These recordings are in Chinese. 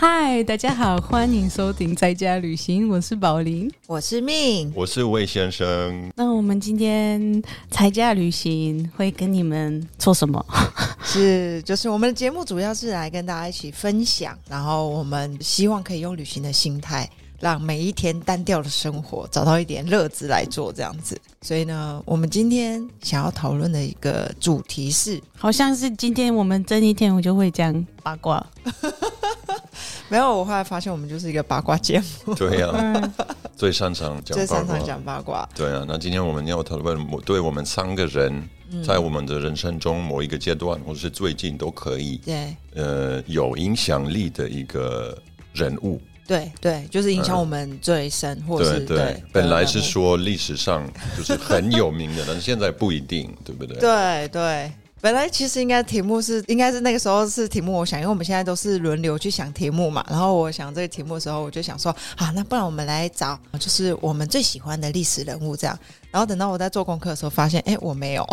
嗨，大家好，欢迎收听在家旅行，我是宝林。我是命，我是魏先生，那我们今天在家旅行会跟你们做什么？是就是我们的节目主要是来跟大家一起分享，然后我们希望可以用旅行的心态，让每一天单调的生活找到一点乐子来做这样子。所以呢，我们今天想要讨论的一个主题是，好像是今天我们这一天我就会讲八卦。没有，我后来发现我们就是一个八卦节目，对呀、嗯，最擅长讲八卦最擅长。讲八卦。对啊，那今天我们要讨论，我对我们三个人嗯在我们的人生中某一个阶段，或者是最近都可以，对呃，有影响力的一个人物。对对，就是影响我们最深，或者是对对，本来是说历史上就是很有名的，但是现在不一定，对不对？对对，本来其实应该题目是，应该是那个时候是题目，我想，因为我们现在都是轮流去想题目嘛。然后我想这个题目的时候，我就想说，啊，那不然我们来找就是我们最喜欢的历史人物这样。然后等到我在做功课的时候，发现，哎，我没有。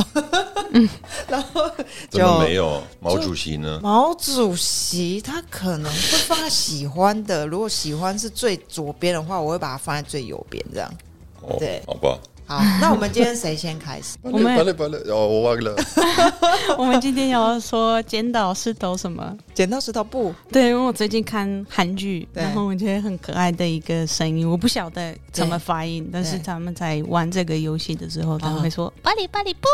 然后怎么就没有毛主席呢？毛主席他可能会放在喜欢的，如果喜欢是最左边的话，我会把它放在最右边这样。哦对，好吧。好，那我们今天谁先开始？我们哦，我忘了。我们今天要说剪刀石头什么？剪刀石头布。对，因为我最近看韩剧，然后我觉得很可爱的一个声音，我不晓得怎么发音，但是他们在玩这个游戏的时候，他们会说“巴里巴里布，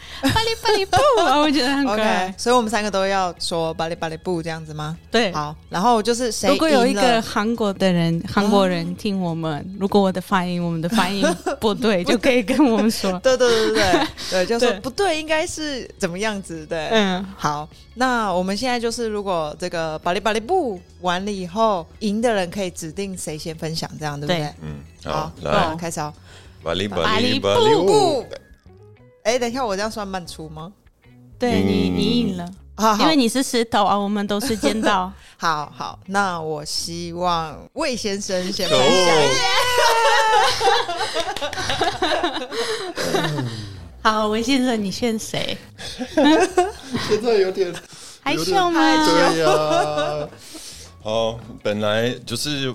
巴里巴里布”，然后我觉得很可爱。所以我们三个都要说巴里巴里布这样子吗？对，好，然后就是谁如果有一个韩国的人、韩国人听我们，如果我的发音、我们的发音不对，就可以跟我们说。对对对对对 对，就说不对，应该是怎么样子？对，嗯，好，那我们现在就是，如果这个巴里巴里布完了以后，赢的人可以指定谁先分享，这样对不对对？嗯，好好，，那来，开始哦。巴黎巴黎巴黎布布布，哎，等一下，我这样算慢出吗？对你，嗯你赢了，好，好因为你是石头啊，我们都是尖刀。好好，那我希望魏先生先可分享。恶，好，文先生，你选谁？现在有点 害羞吗？对呀、好，本来就是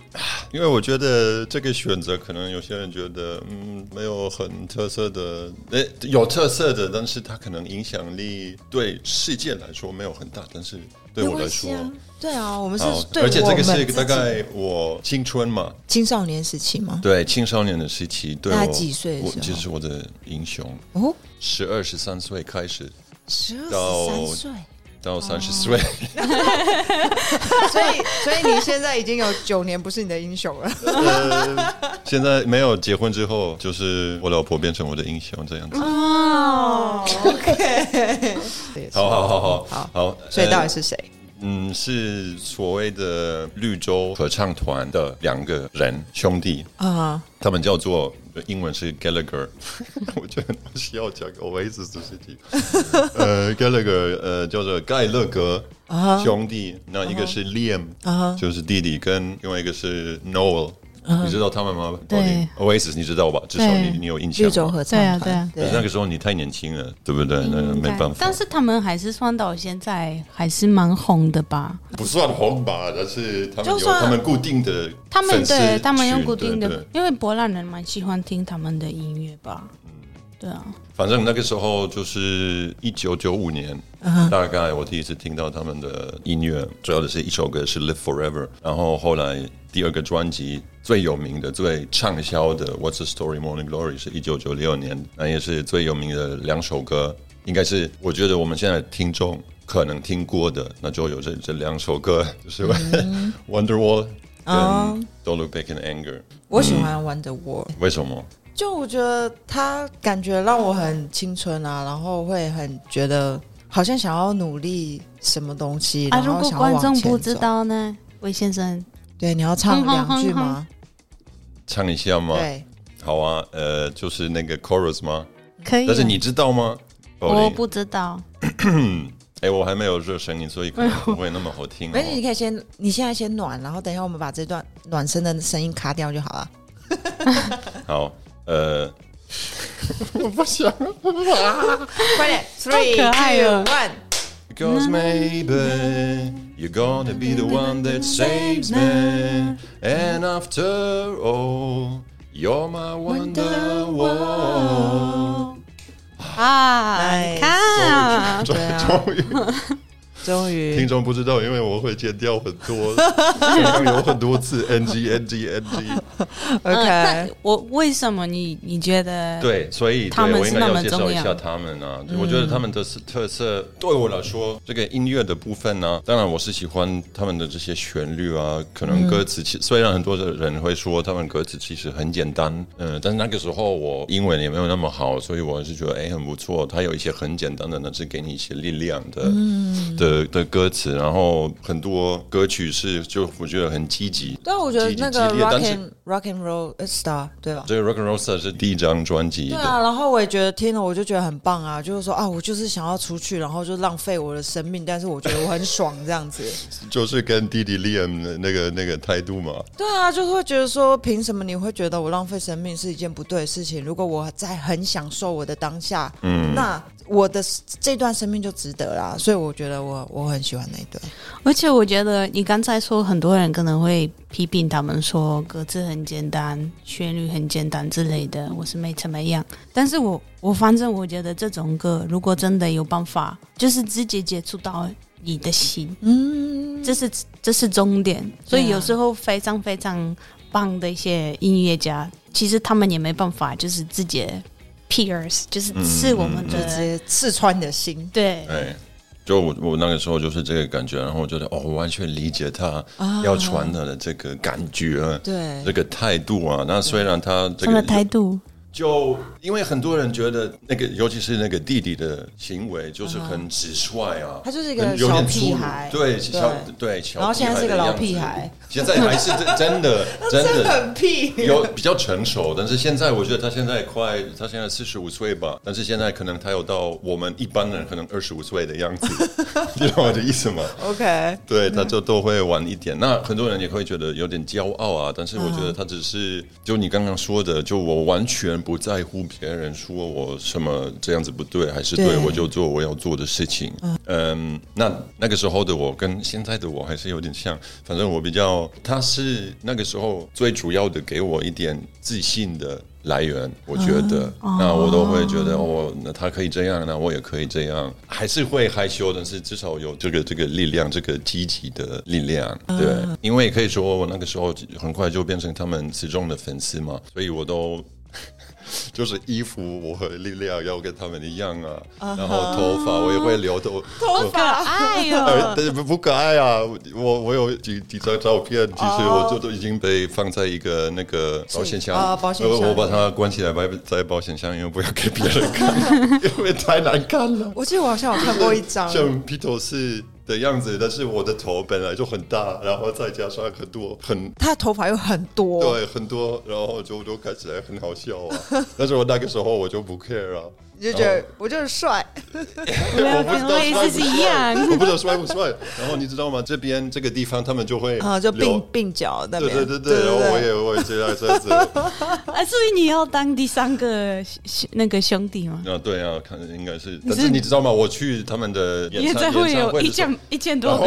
因为我觉得这个选择，可能有些人觉得嗯没有很特色的，诶有特色的，但是它可能影响力对世界来说没有很大，但是对我来说对啊，我们是好，对而且这个是自己大概我青春嘛，青少年时期嘛？对青少年的时期，对我大概几岁的我时候就是我的英雄，哦，十二十三岁开始十二到十三岁。到三十岁。所以，所以你现在已经有九年不是你的英雄了。呃，现在没有结婚之后，就是我老婆变成我的英雄这样子。哦，OK，好好好好好好，所以到底呃是谁？嗯，是所谓的绿洲合唱团的两个人兄弟，啊，他们叫做英文是 Gallagher，我觉得我需要讲个 Oasis 的事情。呃，Gallagher 呃叫做盖勒格兄弟，那一个是 Liam，啊就是弟弟，跟另外一个是 Noel。你知道他们吗？对，Oasis 你知道吧？至少你你有印象吧。绿洲合唱团对啊对啊可是那个时候你太年轻了，对不对？那没办法。但是他们还是算到现在还是蛮红的吧？不算红吧，但是他们有就算他们固定的他们粉丝对他们有固定的因为波兰人蛮喜欢听他们的音乐吧？对啊，反正那个时候就是一九九五年，嗯大概我第一次听到他们的音乐，主要的是一首歌是《Live Forever》，然后后来第二个专辑最有名的、最畅销的《What's the Story Morning Glory》是一九九六年，那也是最有名的两首歌，应该是我觉得我们现在听众可能听过的，那就有这这两首歌，就是《Wonderwall》跟哦《Don't Look Back in Anger》。我喜欢 Wonder Wall，为什么？就我觉得他感觉让我很青春啊，然后会很觉得好像想要努力什么东西，啊，如果然后想观众不知，道呢，魏先生，对，你要唱两句吗？唱一下吗？对，好啊，呃，就是那个 chorus 吗？可以啊。但是你知道吗？我不知道，哎，我还没有热声音，所以可能不会那么好听、没事，你哦。可以先，你现在先暖，然后等一下我们把这段暖身的声音卡掉就好了。好，呃，我不想。快点可爱，three 了 two one， Cause maybe you're gonna be the one that saves me. And after all, you're my wonderwall. 啊，你 Nice 看，终对啊终于， 终于听众不知道，因为我会剪掉很多，有很多次 NG NG NG。嗯那，OK，我为什么你你觉得？对，所以对我应该他们那要介绍一么重要下他们啊。我觉得他们的特色，对我来说，这个音乐的部分呢，当然我是喜欢他们的这些旋律啊，可能歌词其虽然很多的人会说他们歌词其实很简单，嗯，但是那个时候我英文也没有那么好，所以我是觉得哎很不错。它有一些很简单的呢，是给你一些力量的，的的歌词，然后很多歌曲是就我觉得很积极。对啊，我觉得那个 Rock and Rock and Roll Star 对吧？这个 Rock and Roll Star 是第一张专辑，对啊，然后我也觉得听了我就觉得很棒啊，就是说啊，我就是想要出去，然后就浪费我的生命，但是我觉得我很爽这样子。就是跟弟弟 Liam 的那个那个态度嘛。对啊，就是会觉得说，凭什么你会觉得我浪费生命是一件不对的事情？如果我在很享受我的当下，嗯，那我的这段生命就值得啦。所以我觉得我我很喜欢那一段。而且我觉得你刚才说，很多人可能会批评他们说歌词很简单，旋律很简单之类的，我是没怎么样。但是我我反正我觉得这种歌，如果真的有办法，就是直接接触到你的心，嗯，这是这是终点。所以有时候非常非常棒的一些音乐家，其实他们也没办法，就是直接 pierce，就是刺我们就直的、接刺穿你的心。对。哎，就我我那个时候就是这个感觉，然后我觉得哦，我完全理解他要传他的这个感觉，啊对。这个态度啊。那虽然他这个态度，就因为很多人觉得那个，尤其是那个弟弟的行为，就是很直率啊，他就是一个很有点小屁粗鲁孩。对小对小然后现在是个老屁孩，现在还是真 真的真的很屁。有比较成熟，但是现在我觉得他现在快，他现在四十五岁吧，但是现在可能他有到我们一般人可能二十五岁的样子，你懂我的意思吗？OK，对，他就都会晚一点。那很多人也会觉得有点骄傲啊，但是我觉得他只是就你刚刚说的，就我完全不在乎别人说我什么这样子不对还是对，对。我就做我要做的事情。嗯，那那个时候的我跟现在的我还是有点像，反正我比较，他是那个时候最主要的给我一点自信的。来源，我觉得，那我都会觉得，哦，那他可以这样，那我也可以这样，还是会害羞，但是至少有这个这个力量，这个积极的力量，对，因为可以说我那个时候很快就变成他们始终的粉丝嘛，所以我都。就是衣服，我和力量要跟他们一样啊然后头发我也会留头，头发爱哟、呃，但是不不可爱啊！我我有几几张照片，其实我就都已经被放在一个那个保险箱，啊保险箱呃我把它关起来，摆在保险箱，因为不要给别人看，因为太难看了。我记得我好像有看过一张，像披头士的样子，但是我的头本来就很大，然后再加上很多很他的头发又很多，对很多，然后就就看起来很好笑啊。但是我那个时候我就不 care 啊。你就觉得我就是帅，我不知道帅不一样帅，我不知道帅不帅。然后你知道吗？这边这个地方他们就会啊，就留鬓鬓角那边，对对对对，然后我也我也这样这样子。啊，所以你要当第三个兄那个兄弟吗？啊，对啊，看应该是，但是你知道吗？我去他们的演唱会有一千一千多个，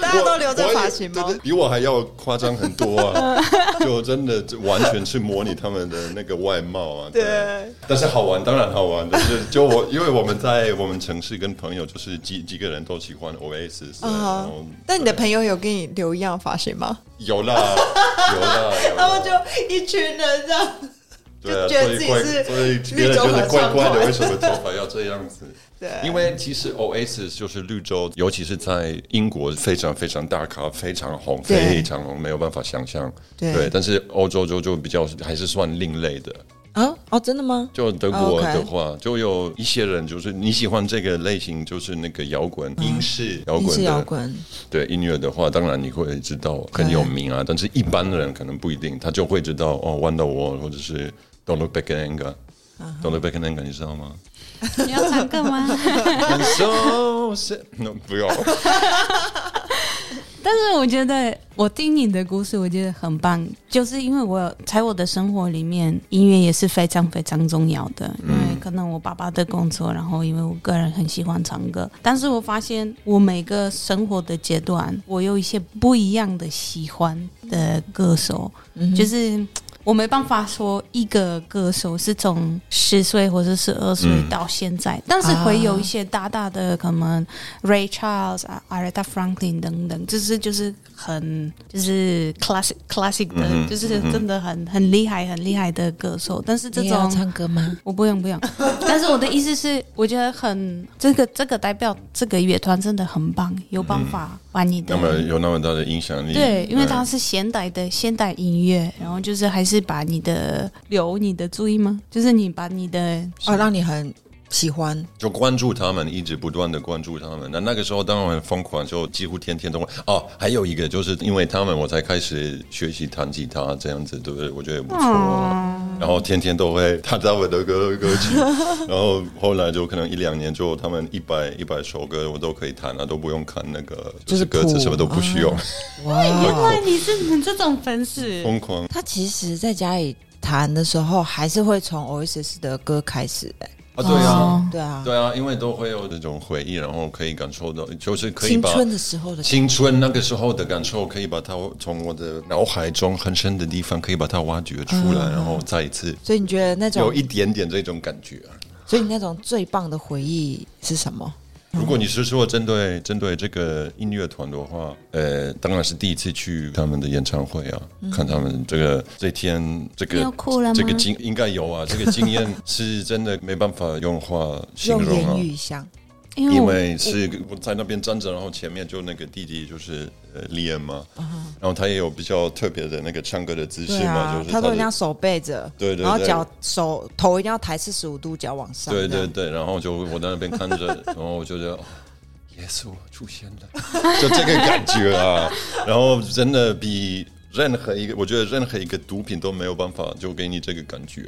大家都留着发型吗对对？比我还要夸张很多啊！就真的完全是模拟他们的那个外貌啊。对但是好玩，当然好玩。但是就我，因为我们在我们城市跟朋友，就是几几个人都喜欢 Oasis，然啊后但你的朋友有给你留一样发型吗？有啦有啦，有然后就一群人这样，对啊，就觉得所以怪，自己是所以别人觉得怪怪的，为什么头发要这样子？对因为其实 Oasis 就是绿洲，尤其是在英国非常非常大咖，非常红，非常红，没有办法想象。对但是欧洲就就比较还是算另类的。啊哦，真的吗？就德国的话，就有一些人就是你喜欢这个类型，就是那个摇滚、英式摇英式滚的摇滚，对音乐的话，当然你会知道很有名啊，但是一般的人可能不一定，他就会知道哦，Wonderwall 或者是 Don't Look Back in Anger。Don't Look Back in Anger，你知道吗？你要唱歌吗？And so sad，no, 不要。但是我觉得我听你的故事，我觉得很棒，就是因为我在我的生活里面，音乐也是非常非常重要的。因为可能我爸爸的工作，然后因为我个人很喜欢唱歌，但是我发现我每个生活的阶段，我有一些不一样的喜欢的歌手，就是。我没办法说一个歌手是从十岁或者十二岁到现在，但是会有一些大大的可能，Ray Charles 啊，Aretha Franklin 等等，就是就是很就是 classic classic 的，就是真的很很厉害很厉害的歌手。但是这种唱歌吗？我不用不用。但是我的意思是，我觉得很这个这个代表这个乐团真的很棒，有办法把你的那么有那么大的影响力。对，因为它是现代的现代音乐，然后就是还是。是把你的留你的注意吗？就是你把你的哦，让你很喜欢，就关注他们，一直不断的关注他们。那那个时候当然很疯狂，就几乎天天都会。哦，还有一个就是因为他们，我才开始学习弹吉他，这样子对不对？我觉得也不错。然后天天都会弹他们的歌歌曲，然后后来就可能一两年之后，他们一百一百首歌我都可以弹了，都不用看那个就是歌词，什么都不需要。哇，原来你是你这种粉丝，疯狂。他其实在家里弹的时候，还是会从 Oasis 的歌开始。啊，对啊，对啊，对啊，因为都会有这种回忆，然后可以感受到，就是可以把青春的时候的青春那个时候的感受，可以把它从我的脑海中很深的地方，可以把它挖掘出来，然后再一次。所以你觉得那种有一点点这种感觉啊？所以你那种最棒的回忆是什么？如果你是说针对针对这个音乐团的话，呃，当然是第一次去他们的演唱会啊，看他们这个这天这个这个经应该有啊，这个经验是真的没办法用话形容啊。因为是我在那边站着，然后前面就那个弟弟就是呃李恩嘛，然后他也有比较特别的那个唱歌的姿势嘛，就是他都一定要手背着，对对，然后脚手头一定要抬四十五度，脚往上，对对对，然后就我在那边看着，然后我就觉得耶稣出现了，就这个感觉啊，然后真的比。任何一个，我觉得任何一个毒品都没有办法就给你这个感觉，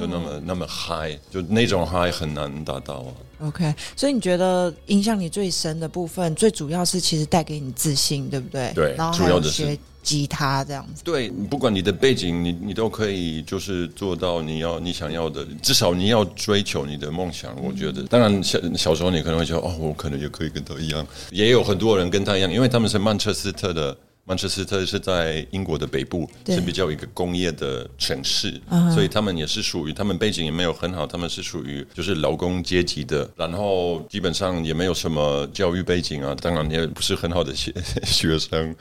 就那么那么嗨，就那种嗨很难达到啊。OK，所以你觉得影响你最深的部分，最主要是其实带给你自信，对不对？对，然后主要的是吉他这样子。对，不管你的背景，你你都可以就是做到你要你想要的，至少你要追求你的梦想。我觉得，当然小小时候你可能会觉得哦，我可能也可以跟他一样，也有很多人跟他一样，因为他们是曼彻斯特的。曼彻斯特是在英国的北部，是比较一个工业的城市，所以他们也是属于他们背景也没有很好，他们是属于就是劳工阶级的，然后基本上也没有什么教育背景啊，当然也不是很好的学学生，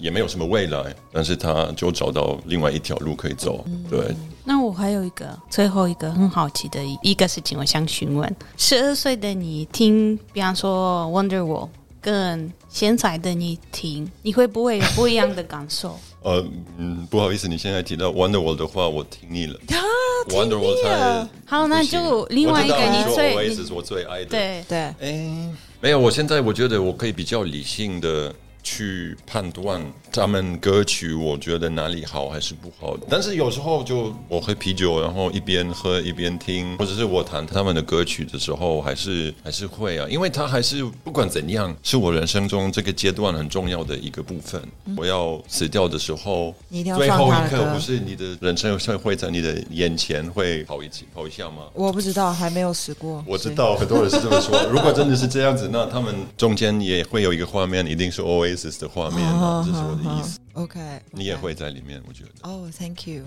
也没有什么未来，但是他就找到另外一条路可以走。对，那我还有一个最后一个很好奇的一个事情，我想询问：十二岁的你听，比方说 Wonderwall。跟现在的你听，你会不会有 不一样的感受？呃，嗯，不好意思，你现在提到 Wonderwall 的话，我听腻了。Wonderwall 太好，那就另外一个你最是我最爱的。对对，哎，没有，我现在我觉得我可以比较理性的。去判断他们歌曲，我觉得哪里好还是不好。但是有时候就我喝啤酒，然后一边喝一边听，或者是我弹他们的歌曲的时候，还是还是会啊，因为他还是不管怎样，是我人生中这个阶段很重要的一个部分。我要死掉的时候，最后一刻不是你的人生会会在你的眼前会跑一次跑一下吗？我不知道，还没有死过。我知道很多人是这么说。如果真的是这样子，那他们中间也会有一个画面，一定是 O A。的画面，这是我的意思。OK，你也会在里面，我觉得。哦，Thank you，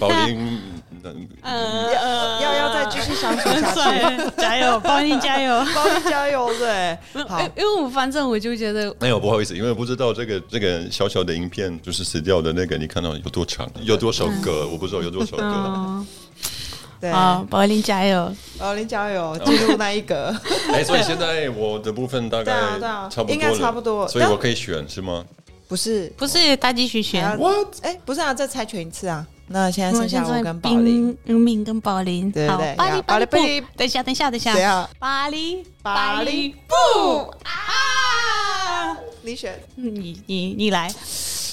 宝林，要要要再继续相处下去，加油，宝林加油，宝林加油，对。好，因为我反正我就觉得没有不好意思，因为不知道这个这个小小的影片就是死掉的那个，你看到有多长，有多少个，我不知道有多少个。好，宝林加油！宝林加油！进入那一格。哎，所以现在我的部分大概差不多，应该差不多，所以我可以选是吗？不是，不是，大继续选。What？哎，不是啊，再猜拳一次啊。那现在剩下我跟宝林，明跟宝林。对对，巴黎巴黎巴黎，等一下，等一下，等一下。巴黎巴黎不啊！你选，你你你来。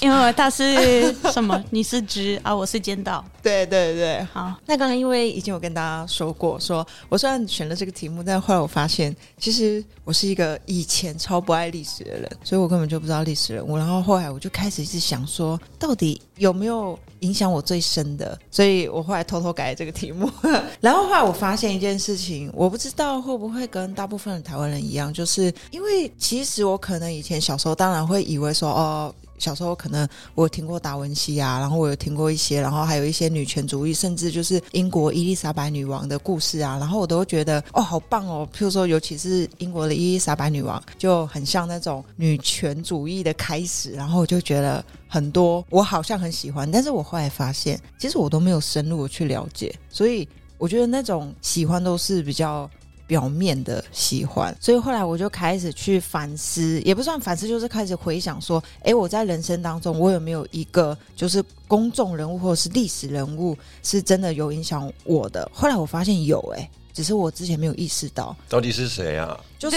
因为他是什么？你是直啊，我是尖道。对对对，好，那刚刚因为已经有跟大家说过，说我虽然选了这个题目，但后来我发现，其实我是一个以前超不爱历史的人，所以我根本就不知道历史人物。然后后来我就开始一直想说，到底有没有影响我最深的？所以我后来偷偷改了这个题目。然后后来我发现一件事情，我不知道会不会跟大部分的台湾人一样，就是因为其实我可能以前小时候当然会以为说，哦。小时候可能我有听过达文西啊，然后我有听过一些，然后还有一些女权主义，甚至就是英国伊丽莎白女王的故事啊，然后我都会觉得哦，好棒哦。譬如说，尤其是英国的伊丽莎白女王，就很像那种女权主义的开始，然后我就觉得很多我好像很喜欢，但是我后来发现，其实我都没有深入的去了解，所以我觉得那种喜欢都是比较。表面的喜欢，所以后来我就开始去反思，也不算反思，就是开始回想说，哎，我在人生当中，我有没有一个就是公众人物或者是历史人物，是真的有影响我的？后来我发现有，哎，只是我之前没有意识到，到底是谁啊？就是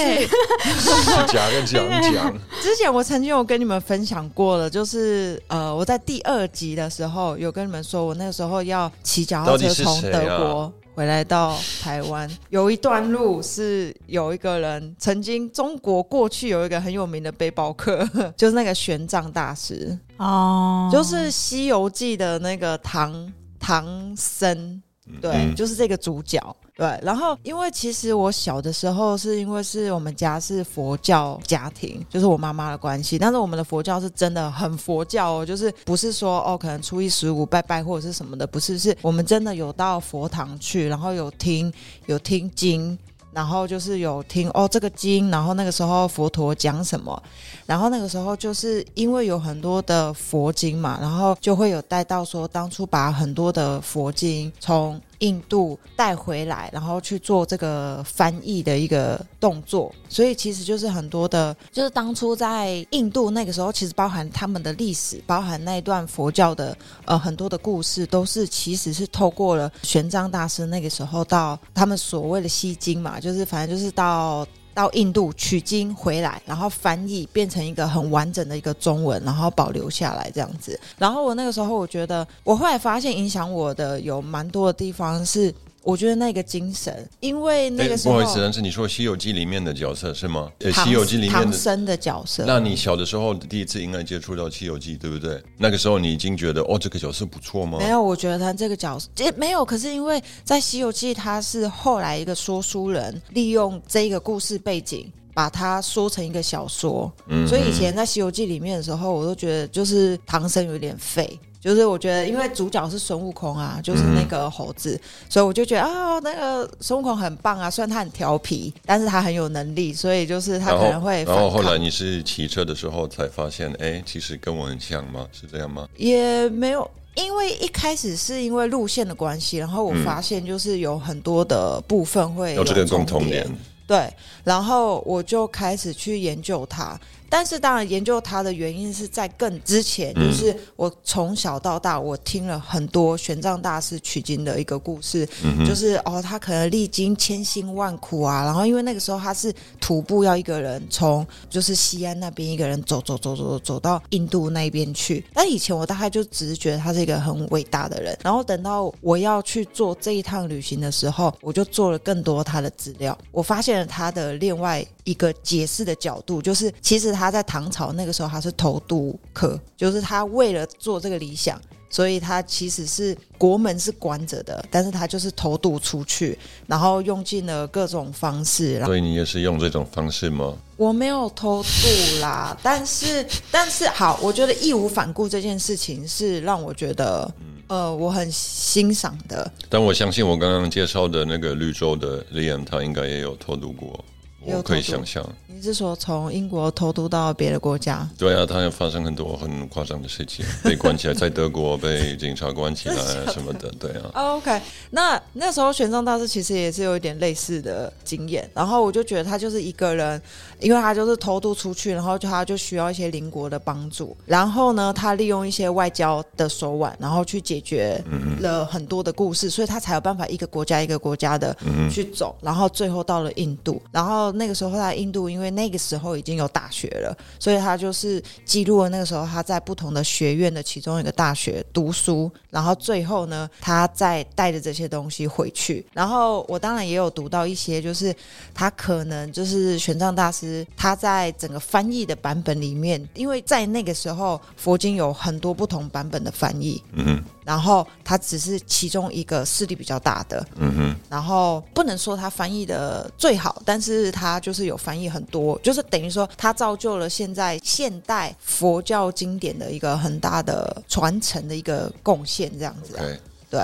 讲 跟讲讲。之前我曾经有跟你们分享过了，就是呃，我在第二集的时候有跟你们说，我那个时候要骑脚踏车从德国。回来到台湾，有一段路是有一个人曾经中国过去有一个很有名的背包客，就是那个玄奘大师。哦，就是《西游记》的那个唐唐僧。对，就是这个主角。对，然后因为其实我小的时候是因为是我们家是佛教家庭，就是我妈妈的关系，但是我们的佛教是真的很佛教哦，就是不是说哦可能初一十五拜拜或者是什么的，不是，是我们真的有到佛堂去，然后有听有听经。然后就是有听哦这个经，然后那个时候佛陀讲什么，然后那个时候就是因为有很多的佛经嘛，然后就会有带到说当初把很多的佛经从。印度带回来，然后去做这个翻译的一个动作，所以其实就是很多的，就是当初在印度那个时候，其实包含他们的历史，包含那一段佛教的呃很多的故事，都是其实是透过了玄奘大师那个时候到他们所谓的西经嘛，就是反正就是到。到印度取经回来，然后翻译变成一个很完整的一个中文，然后保留下来这样子。然后我那个时候，我觉得我后来发现影响我的有蛮多的地方是。我觉得那个精神，因为那个时候，不好意思，但是你说《西游记》里面的角色是吗？《西游记》里面唐僧的角色。那你小的时候第一次应该接触到《西游记》，对不对？那个时候你已经觉得哦，这个角色不错吗？没有，我觉得他这个角色也没有。可是因为在《西游记》，他是后来一个说书人，利用这一个故事背景，把它说成一个小说。嗯，所以以前在《西游记》里面的时候，我都觉得就是唐僧有点废。就是我觉得，因为主角是孙悟空啊，就是那个猴子，所以我就觉得啊，那个孙悟空很棒啊。虽然他很调皮，但是他很有能力，所以就是他可能会。然后后来你是骑车的时候才发现，哎，其实跟我很像吗？是这样吗？也没有，因为一开始是因为路线的关系，然后我发现就是有很多的部分会有这个共同点。对，然后我就开始去研究它。但是当然，研究它的原因是在更之前，就是我从小到大，我听了很多玄奘大师取经的一个故事，就是哦，他可能历经千辛万苦啊，然后因为那个时候他是徒步要一个人从就是西安那边一个人走走走走走到印度那边去。但以前我大概就只是觉得他是一个很伟大的人，然后等到我要去做这一趟旅行的时候，我就做了更多他的资料，我发现了他的另外一个解释的角度，就是其实。他在唐朝那个时候，他是偷渡客，就是他为了做这个理想，所以他其实是国门是关着的，但是他就是偷渡出去，然后用尽了各种方式。所以你也是用这种方式吗？我没有偷渡啦，但是但是好，我觉得义无反顾这件事情是让我觉得，呃，我很欣赏的。但我相信我刚刚介绍的那个绿洲的 Liam，他应该也有偷渡过。我可以想象，你是说从英国偷渡到别的国家？对啊，他要发生很多很夸张的事情，被关起来，在德国被警察关起来什么的，对啊。OK，那那时候玄奘大师其实也是有一点类似的经验，然后我就觉得他就是一个人，因为他就是偷渡出去，然后就他就需要一些邻国的帮助，然后呢，他利用一些外交的手腕，然后去解决了很多的故事，所以他才有办法一个国家一个国家的去走，然后最后到了印度，然后。那个时候在印度，因为为那个时候已经有大学了，所以他就是记录了那个时候他在不同的学院的其中一个大学读书，然后最后呢，他再带着这些东西回去。然后我当然也有读到一些，就是他可能就是玄奘大师他在整个翻译的版本里面，因为在那个时候佛经有很多不同版本的翻译，嗯，然后他只是其中一个势力比较大的，嗯哼，然后不能说他翻译的最好，但是他就是有翻译很多，就是等于说他造就了现在现代佛教经典的一个很大的传承的一个贡献，这样子、啊。对。对，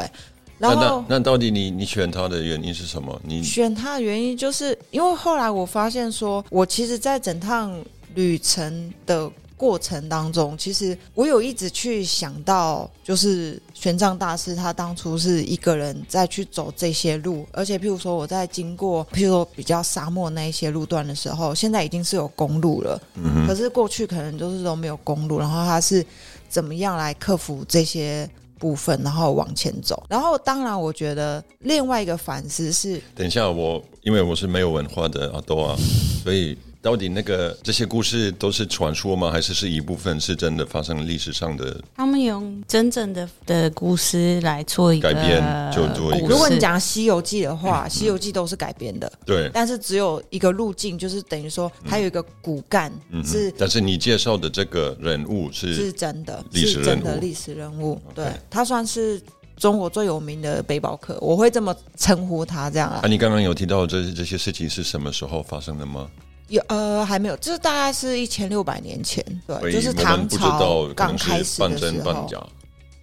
然后那那到底你你选他的原因是什么？你选他的原因就是因为后来我发现说，我其实，在整趟旅程的过程当中，其实我有一直去想到，就是玄奘大师他当初是一个人在去走这些路，而且譬如说我在经过譬如说比较沙漠那一些路段的时候，现在已经是有公路了，嗯，可是过去可能就是都没有公路，然后他是怎么样来克服这些部分，然后往前走。然后当然，我觉得另外一个反思是，等一下我因为我是没有文化的阿多啊，所以到底那个这些故事都是传说吗？还是是一部分是真的发生历史上的？他们用真正的的故事来做一个改编就做一个如果你讲《西游记》的话，西游记》都是改编的，对，但是只有一个路径，就是等于说它有一个骨干嗯是。但是你介绍的这个人物是是真的，历史是真人物的历史人物。对，他算是中国最有名的背包客，我会这么称呼他这样啊啊，。你刚刚有提到这这些事情是什么时候发生的吗？有呃还没有，这大概是一千六百年前，对，就是唐朝刚开始的半真时候。半假，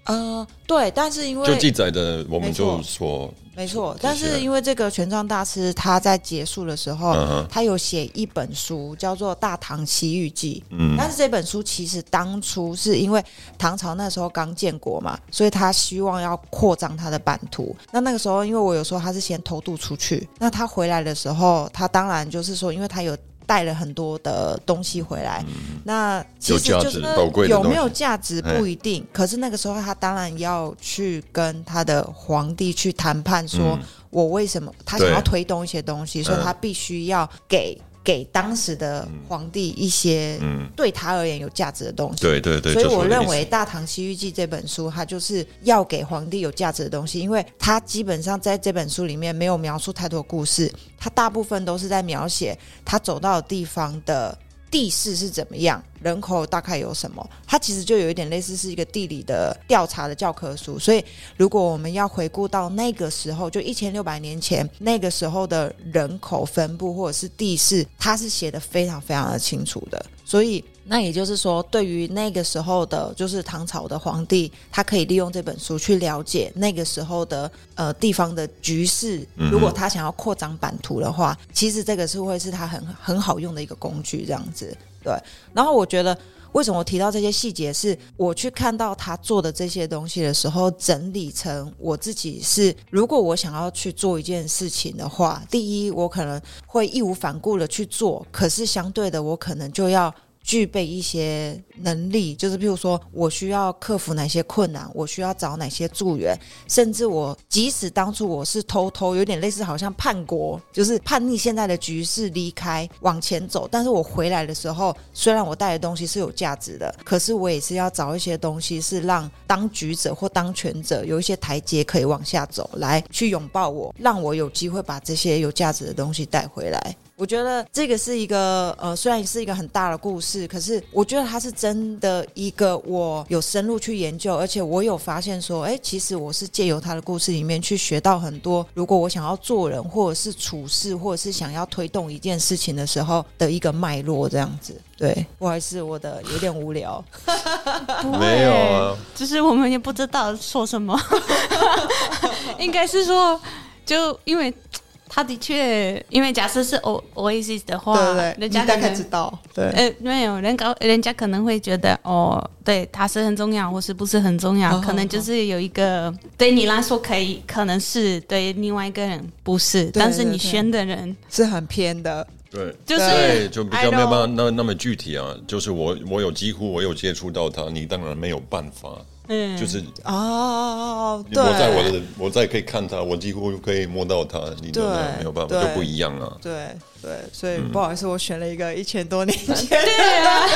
呃，对，但是因为就为记载的我们就说没错，但是因为这个玄奘大师他在结束的时候，嗯他有写一本书叫做《大唐西域记》。嗯但是这本书其实当初是因为唐朝那时候刚建国嘛，所以他希望要扩张他的版图。那那个时候，因为我有说他是先偷渡出去，那他回来的时候，他当然就是说，因为他有带了很多的东西回来，那其实就是有没有价值不一定。可是那个时候，他当然要去跟他的皇帝去谈判，说、嗯。我为什么他想要推动一些东西，所以嗯他必须要给给当时的皇帝一些嗯，对他而言有价值的东西。对对对，所以我认为《大唐西域记》这本书，它就是要给皇帝有价值的东西，因为它基本上在这本书里面没有描述太多故事，它大部分都是在描写他走到的地方的地势是怎么样，人口大概有什么。它其实就有一点类似是一个地理的调查的教科书。所以，如果我们要回顾到那个时候，就一千六百年前那个时候的人口分布或者是地势，它是写的非常非常的清楚的。所以，那也就是说，对于那个时候的，就是唐朝的皇帝，他可以利用这本书去了解那个时候的呃地方的局势。如果他想要扩张版图的话，其实这个是会是他很很好用的一个工具，这样子。对，然后我觉得。为什么我提到这些细节？是我去看到他做的这些东西的时候，整理成我自己是，如果我想要去做一件事情的话，第一，我可能会义无反顾的去做，可是相对的，我可能就要具备一些能力，就是譬如说我需要克服哪些困难，我需要找哪些助援，甚至我即使当初我是偷偷有点类似好像叛国，就是叛逆现在的局势离开往前走，但是我回来的时候，虽然我带的东西是有价值的，可是我也是要找一些东西是让当局者或当权者有一些台阶可以往下走，来去拥抱我，让我有机会把这些有价值的东西带回来。我觉得这个是一个呃，虽然是一个很大的故事，可是我觉得它是真的一个我有深入去研究，而且我有发现说，哎，其实我是借由他的故事里面去学到很多，如果我想要做人，或者是处事，或者是想要推动一件事情的时候的一个脉络，这样子。对，不好意思，我的有点无聊。没有啊，就是我们也不知道说什么，应该是说，就因为他的确，因为假设是 O Oasis 的话，对人家大概知道。对，呃，没有人搞，人家可能会觉得哦，对，他是很重要，或是不是很重要，哦可能就是有一个对你来说可以，可能是对另外一个人不是，对但是你对对选的人是很偏的。对。就是对，就比较没有办法那那么具体啊，就是我我有几乎我有接触到他，你当然没有办法，嗯，就是哦，我在我的我在可以看他，我几乎可以摸到他，你都没有办法，就不一样啊。对，对，所以嗯不好意思，我选了一个一千多年前。对啊，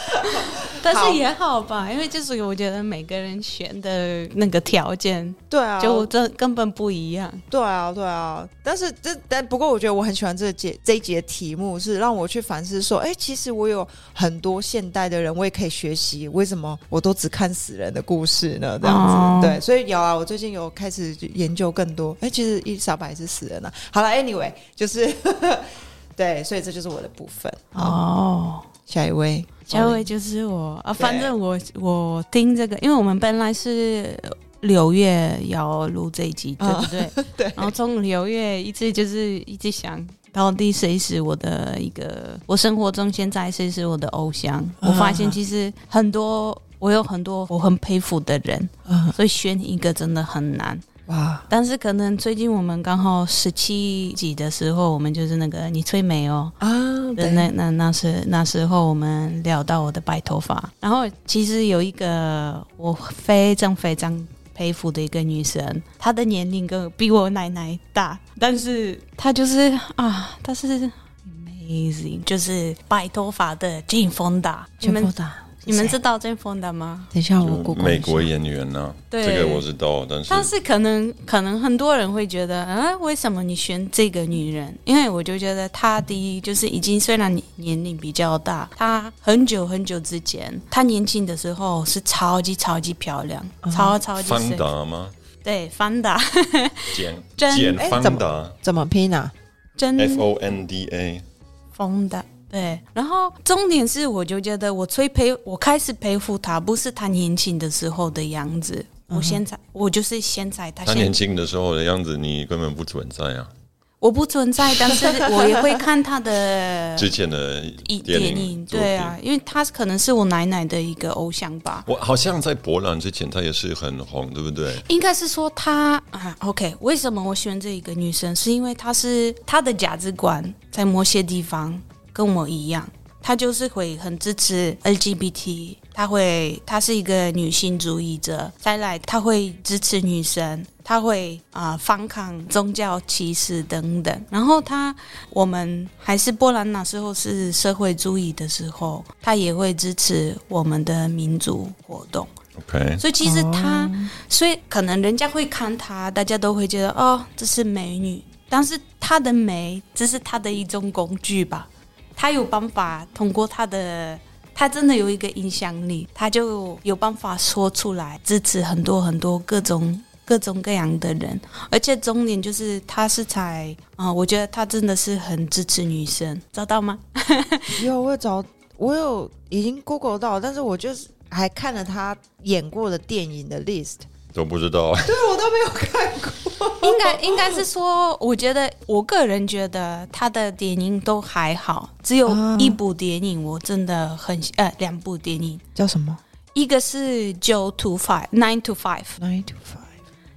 但是也好吧，因为就是我觉得每个人选的那个条件对啊，就这根本不一样。对啊，对啊，但是这但不过，我觉得我很喜欢这个节这一节题目，是让我去反思说，哎，其实我有很多现代的人，我也可以学习，为什么我都只看死人的故事呢？这样子，哦对，所以有啊，我最近有开始研究更多，哎，其实伊丽莎白是死人啊。好了，anyway，就是 对，所以这就是我的部分。哦，下一位，下一位就是我啊，反正我我听这个，因为我们本来是六月要录这一集，对不对？对然后从六月一直就是一直想。到底谁是我的一个？我生活中现在谁是我的偶像？我发现其实很多，我有很多我很佩服的人，嗯，所以选一个真的很难。哇，但是可能最近我们刚好十七集的时候，我们就是那个你最美哦，啊，那那那时那时候我们聊到我的白头发，然后其实有一个我非常非常佩服的一个女生，她的年龄跟比我奶奶大，但是她就是啊，她是 amazing，就是白头发的 Jane Fonda，你们打，你们知道 Jane Fonda 吗？等一下，我美国演员呢、对这个我知道，但是但是可能可能很多人会觉得，啊，为什么你选这个女人？因为我就觉得她第一就是已经虽然年年龄比较大，她很久很久之前，她年轻的时候是超级超级漂亮，超超级方 sexy 达吗？对方达简 简哎怎么方达怎么拼啊？真，F O N D A。疯的。对，然后重点是，我就觉得我最佩，我开始佩服他，不是他年轻的时候的样子，我现在，我就是现在，她现他年轻的时候的样子，你根本不存在啊！我不存在，但是 我也会看他的之前的一电影对啊，因为他可能是我奶奶的一个偶像吧。我好像在博览之前，他也是很红，对不对？应该是说他啊，OK，为什么我选这一个女生？是因为她是她的价值观在某些地方跟我一样，她就是会很支持 LGBT，她会她是一个女性主义者，再来她会支持女生，她会啊、反抗宗教歧视等等。然后她我们还是波兰那时候是社会主义的时候，她也会支持我们的民主活动。OK，所以其实她，所以可能人家会看她，大家都会觉得哦，这是美女。但是她的美，只是她的一种工具吧。他有办法通过他的，他真的有一个影响力，他就有办法说出来，支持很多很多各种各种各样的人。而且重点就是，他是才啊、我觉得他真的是很支持女生，找到吗？有，我有找，我有已经 Google 到，但是我就是还看了他演过的电影的 list，都不知道。对我都没有看过。应该应该是说，我觉得我个人觉得他的电影都还好，只有啊一部电影我真的很喜呃两部电影，叫什么一个是 Joe to Five Nine to Five，？Nine to Five。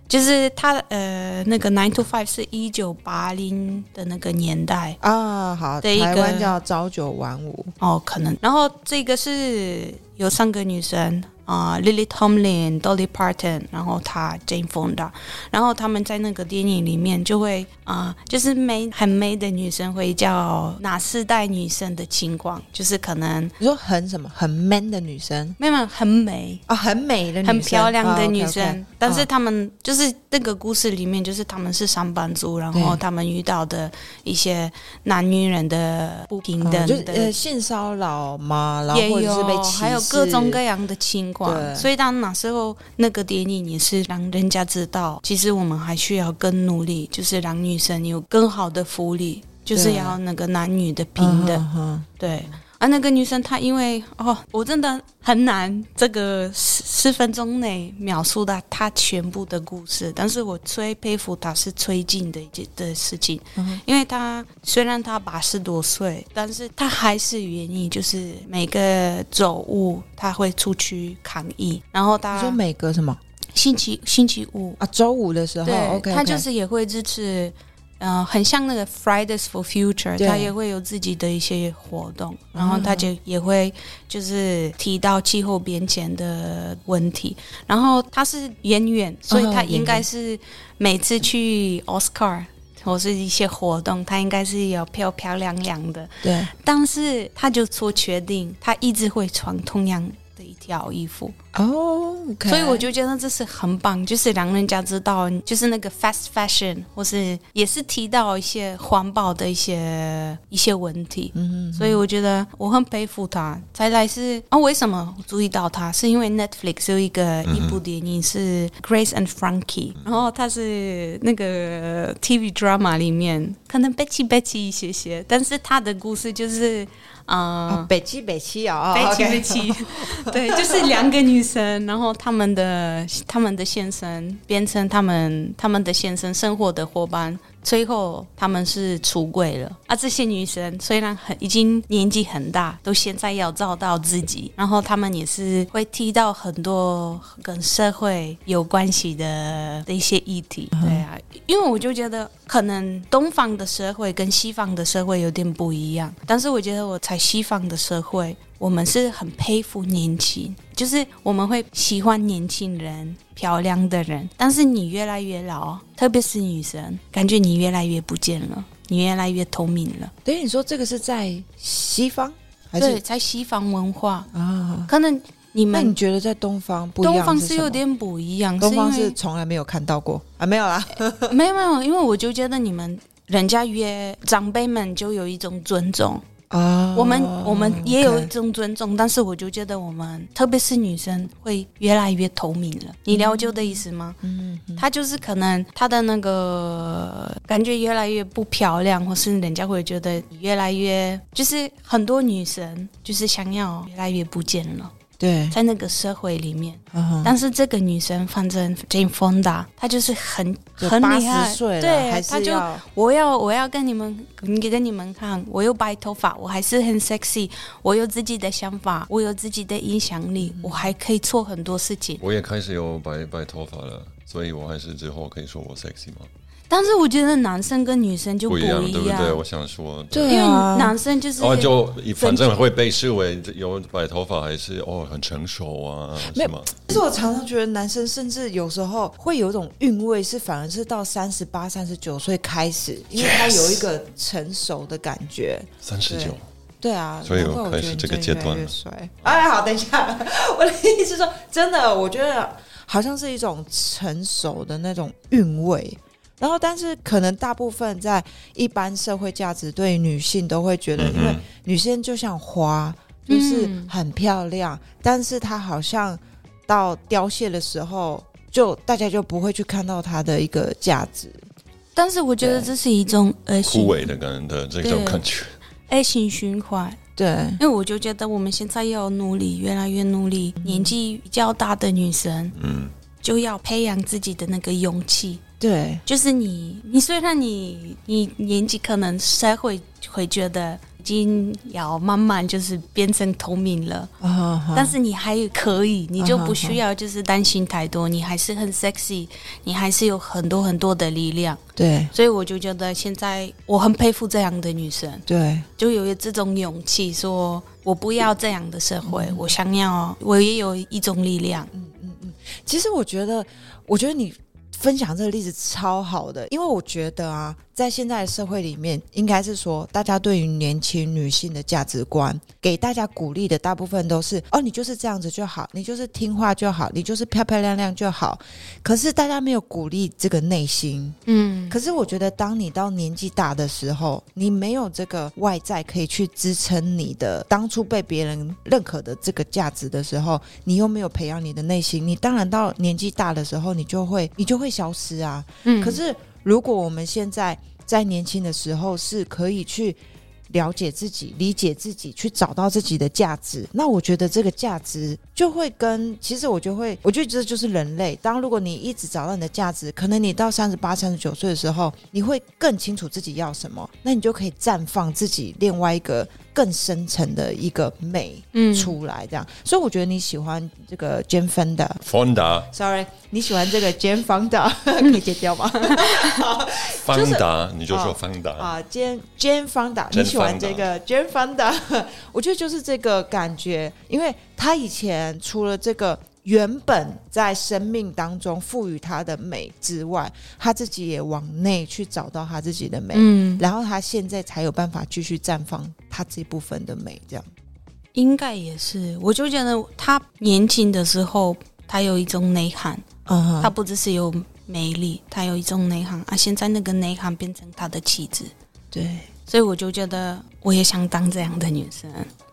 就是他呃那个 Nine to Five 是一九八零的那个年代啊，好，的一个台湾叫朝九晚五。哦，可能。然后这个是有三个女生啊、l i l y Tomlin、Dolly Parton，然后她 Jane Fonda，然后他们在那个电影里面就会啊、就是美很美的女生会叫哪四代女生的情况，就是可能你说很什么很 man 的女生？没有很美。啊，很美的女生，很漂亮的女生，但是啊他们就是那个故事里面，就是他们是上班族，然后他们遇到的一些男女人的不平啊等的就是呃性骚扰嘛，然后也或者是有被还有各种各样的情所以当那时候那个电影也是让人家知道，其实我们还需要更努力，就是让女生有更好的福利，就是要那个男女的平等，对。啊，那个女生她因为哦，我真的很难这个十十分钟内描述到她全部的故事，但是我最佩服她是最近的一件的事情，嗯因为她虽然她八十多岁，但是她还是愿意就是每个周五她会出去抗议，然后她说每个什么？星期星期五。啊？周五的时候对，OK，他就是也会支持，呃，很像那个 Fridays for Future，他也会有自己的一些活动，然后他就也会就是提到气候变迁的问题，然后他是演员，所以他应该是每次去 Oscar。或是一些活动，他应该是要漂漂亮亮的。对，但是他就做决定，他一直会穿同样的一条衣服。哦所以我就觉得这是很棒，就是让人家知道，就是那个 fast fashion，或是也是提到一些环保的一些一些问题。嗯所以我觉得我很佩服他。再来是啊，为什么注意到他？是因为 Netflix 有一个一部电影是 Grace and Frankie，然后他是那个 TV drama 里面可能 Betty Betty 一些些，但是他的故事就是啊。哦，北七北七哦，北七北七，对，就是两个女生，然后他们的他们的先生变成他们他们的先生生活的伙伴，最后他们是出柜了啊。这些女生虽然很已经年纪很大，都现在要照到自己，然后他们也是会提到很多跟社会有关系的的一些议题，对啊，因为我就觉得可能东方的社会跟西方的社会有点不一样，但是我觉得我在西方的社会，我们是很佩服年轻，就是我们会喜欢年轻人、漂亮的人，但是你越来越老，特别是女生，感觉你越来越不见了，你越来越透明了。等于你说这个是在西方还对，是在西方文化，啊？可能你那你们觉得在东方不一样东方是有点不一样，东方是从来没有看到过。啊，没有啦，没有没有，因为我就觉得你们人家约长辈们就有一种尊重，啊，我们我们也有一种尊重，但是我就觉得我们特别是女生会越来越透明了。你了解我的意思吗？嗯，她就是可能她的那个感觉越来越不漂亮，或是人家会觉得越来越就是很多女生就是想要越来越不见了，对，在那个社会里面。嗯但是这个女生，反正 Jane Fonda，她就是很就很厉害对，她就我要我要跟你们给跟你们看，我有白头发，我还是很 sexy，我有自己的想法，我有自己的影响嗯力，我还可以做很多事情。我也开始有白白头发了，所以我还是之后可以说我 sexy 吗？但是我觉得男生跟女生就不一一样，对不对？我想说，对因为啊男生就是、哦，就反正会被视为有白头发还是哦很成熟啊，没有是吗？但是我常常觉得男生甚至有时候会有一种韵味，是反而是到三十八、三十九岁开始，因为他有一个成熟的感觉。三十九，对啊，所以我开始这个阶段了帅。哎，好，等一下，我的意思是说，真的，我觉得好像是一种成熟的那种韵味。然后，但是可能大部分在一般社会价值对女性都会觉得，因为嗯女生就像花，就是嗯很漂亮，但是她好像到凋谢的时候，就大家就不会去看到她的一个价值。但是我觉得这是一种恶性枯萎的感的这种感觉。恶性循环。对，因为我就觉得我们现在要努力，越来越努力。年纪比较大的女生嗯，就要培养自己的那个勇气，对，就是你，你虽然你你年纪可能社会会觉得已经要慢慢就是变成透明了，啊但是你还可以，你就啊不需要就是担心太多，你还是很 sexy，你还是有很多很多的力量，对。所以我就觉得现在我很佩服这样的女生，对，就有这种勇气，说我不要这样的社会，嗯。我想要，我也有一种力量。嗯嗯嗯。其实我觉得，我觉得你分享这个例子超好的，因为我觉得啊，在现在的社会里面，应该是说，大家对于年轻女性的价值观，给大家鼓励的大部分都是哦，你就是这样子就好，你就是听话就好，你就是漂漂亮亮就好。可是大家没有鼓励这个内心。嗯，可是我觉得，当你到年纪大的时候，你没有这个外在可以去支撑你的当初被别人认可的这个价值的时候，你又没有培养你的内心，你当然到年纪大的时候，你就会你就会消失啊。嗯可是如果我们现在在年轻的时候是可以去了解自己、理解自己，去找到自己的价值，那我觉得这个价值就会跟其实我就会，我觉得这就是人类。当如果你一直找到你的价值，可能你到三十八、三十九岁的时候，你会更清楚自己要什么，那你就可以绽放自己另外一个更深层的一个美嗯出来。这样，所以我觉得你喜欢这个 Jane Fonda。Fonda，Sorry，你喜欢这个 Jane Fonda，可以剪掉吗？方达，你就说方达。啊，Jane Jane Fonda，你喜欢这个 Jane Fonda？我觉得就是这个感觉，因为他以前除了这个原本在生命当中赋予她的美之外，她自己也往内去找到她自己的美，嗯，然后她现在才有办法继续绽放她这部分的美，这样。应该也是。我就觉得他年轻的时候，他有一种内涵，嗯他不只是有美丽，他有一种内涵啊。现在那个内涵变成他的气质，对，所以我就觉得我也想当这样的女生。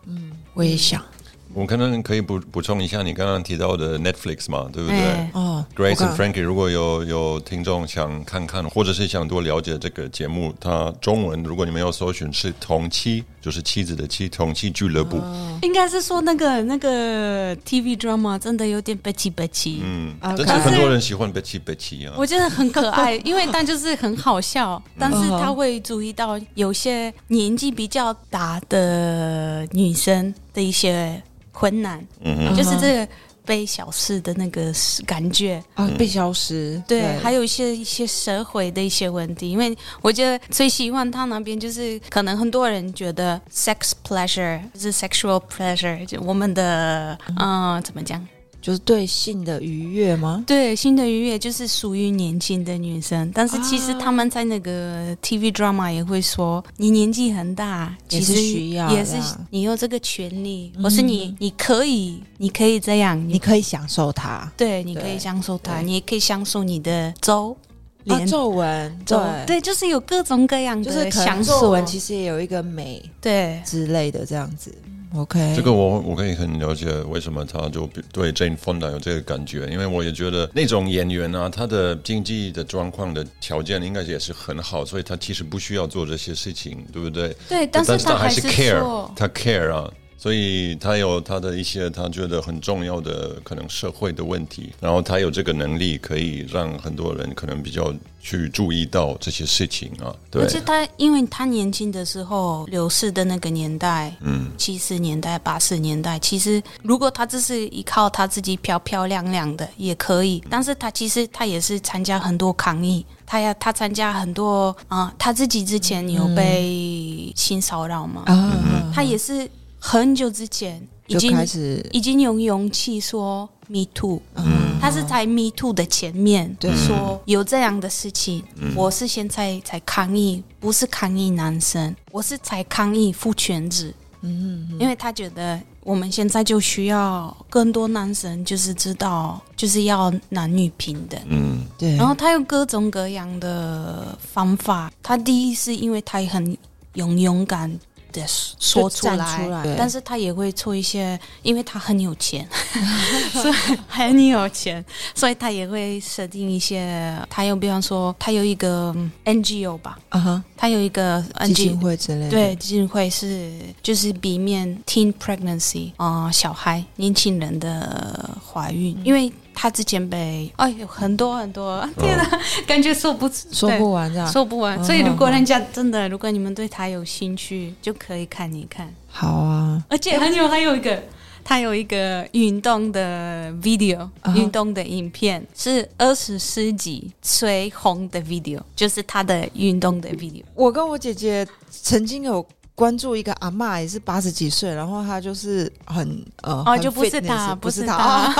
嗯，我也想我可能可以补补充一下你刚刚提到的 Netflix 嘛，对不对？哎哦 Grace 我 and Frankie，如果有有听众想看看，或者是想多了解这个节目，它中文如果你们要搜寻是同妻，就是妻子的妻，同妻俱乐部。应该是说那个那个 TV drama 真的有点悲戚悲戚，嗯，啊但是很多人喜欢贝奇贝奇啊。我觉得很可爱，因为但就是很好笑，但是嗯他会注意到有些年纪比较大的女生的一些困难，嗯哼，就是这个被小事的那个感觉。啊被消失，对，还有一些一些社会的一些问题，因为我觉得最喜欢他那边就是，可能很多人觉得 sex pleasure 就是 sexual pleasure，就我们的嗯、呃怎么讲？就是对性的愉悦吗？对，性的愉悦就是属于年轻的女生，但是其实啊他们在那个 TV drama 也会说，你年纪很大，其实需要也是你有这个权利，或是你你可以，你可以这样，你你可以享受它。对，你可以享受它，对你也可以享受你的周啊，脸皱纹，皱对，对，就是有各种各样就是可能的享受皱纹，其实也有一个美对。之类的这样子。OK，这个我我可以很了解为什么他就对 Jane Fonda 有这个感觉，因为我也觉得那种演员啊，他的经济的状况的条件应该也是很好，所以他其实不需要做这些事情，对不对？对，但是他还是 care，他 care 啊，所以他有他的一些他觉得很重要的可能社会的问题，然后他有这个能力可以让很多人可能比较去注意到这些事情啊，对。而，且他因为他年轻的时候流逝的那个年代，嗯，七十年代、八十年代，其实如果他只是依靠他自己漂漂亮亮的也可以，但是他其实他也是参加很多抗议，他要他参加很多啊、他自己之前有被性骚扰嘛，啊，他也是很久之前已就经开始，已经有勇气说 me too，嗯，他是在 Me Too 的前面对。说有这样的事情，我是现在才抗议，不是抗议男生，我是才抗议父权制，嗯因为他觉得我们现在就需要更多男生，就是知道就是要男女平等。嗯。对，然后他有各种各样的方法。他第一是因为他很勇勇敢的说出站来，但是他也会做一些，因为他很有钱，所以很有钱，所以他也会设定一些。他有比方说，他有一个 NGO 吧，啊哈，他有一个基金。会之类的，对，基金会是就是避免 teen pregnancy 啊、小孩年轻人的怀孕，因为他之前被哎有很多很多，天哪，感觉说不说不完这样。说不完。嗯所以如果人家真的，如果你们对他有兴趣，就可以看一看。好啊，而且还有还有一个，他有一个运动的 video，、运动的影片是二十世纪最红的 video，就是他的运动的 video。我跟我姐姐曾经有关注一个阿嬷，也是八十几岁，然后她就是很呃，哦，很就不是他，不是她，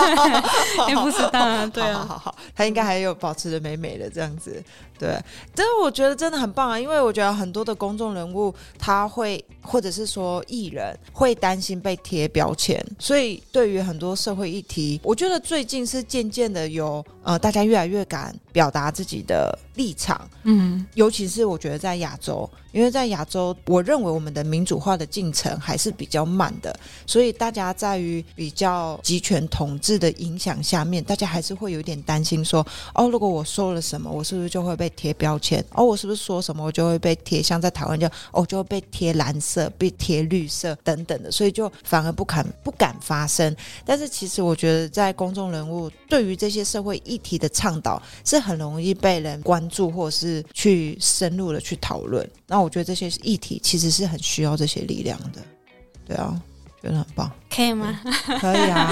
不是她，对啊。好好好好，他应该还有保持的美美的这样子，对。但是我觉得真的很棒啊，因为我觉得很多的公众人物他会，或者是说艺人会担心被贴标签，所以对于很多社会议题，我觉得最近是渐渐的有呃，大家越来越敢表达自己的立场，嗯，尤其是我觉得在亚洲，因为在亚洲，我认为我们的民主化的进程还是比较慢的，所以大家在于比较集权统治的影响下面，大家还是会有点担心说，哦，如果我说了什么，我是不是就会被贴标签？哦，我是不是说什么，我就会被贴，像在台湾就哦，就会被贴蓝色、被贴绿色等等的，所以就反而不敢不敢发声。但是其实我觉得，在公众人物对于这些社会议题的倡导，是很容易被人关注，或者是去深入的去讨论。那我觉得这些议题其实是很需要这些力量的，对啊，觉得很棒，可以吗 可以啊。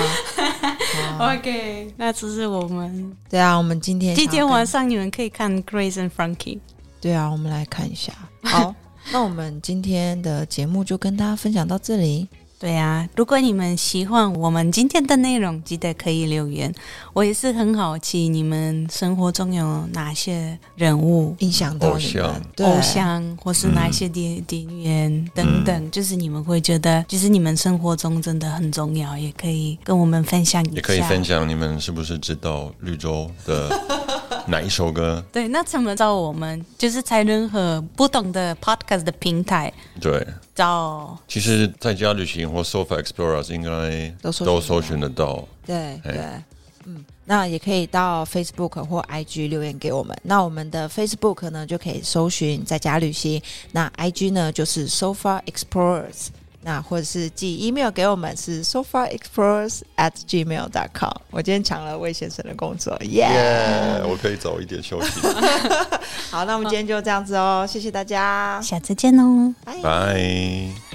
好？OK，那这是我们对啊，我们今天今天晚上上你们可以看 Grace and Frankie。对啊，我们来看一下。好，那我们今天的节目就跟大家分享到这里。对呀、如果你们喜欢我们今天的内容，记得可以留言。我也是很好奇，你们生活中有哪些人物、影响到你们，偶像，或是哪一些电电影院等等，就是你们会觉得，就是你们生活中真的很重要，也可以跟我们分享一下。也可以分享你们是不是知道绿洲的 哪一首歌？对，那怎么找我们？就是在任何不同的 podcast 的平台对，找。其实在家旅行或 Sofa Explorers 应该都搜寻都搜寻得到。对对哎，嗯，那也可以到 Facebook 或 IG 留言给我们。那我们的 Facebook 呢，就可以搜寻在家旅行；那 IG 呢，就是 So Far Explorers。那或者是寄 email 给我们是 so far explorers at gmail dot com。我今天抢了魏先生的工作，耶、耶，我可以早一点休息。好，那我们今天就这样子哦，谢谢大家，下次见哦。拜。拜。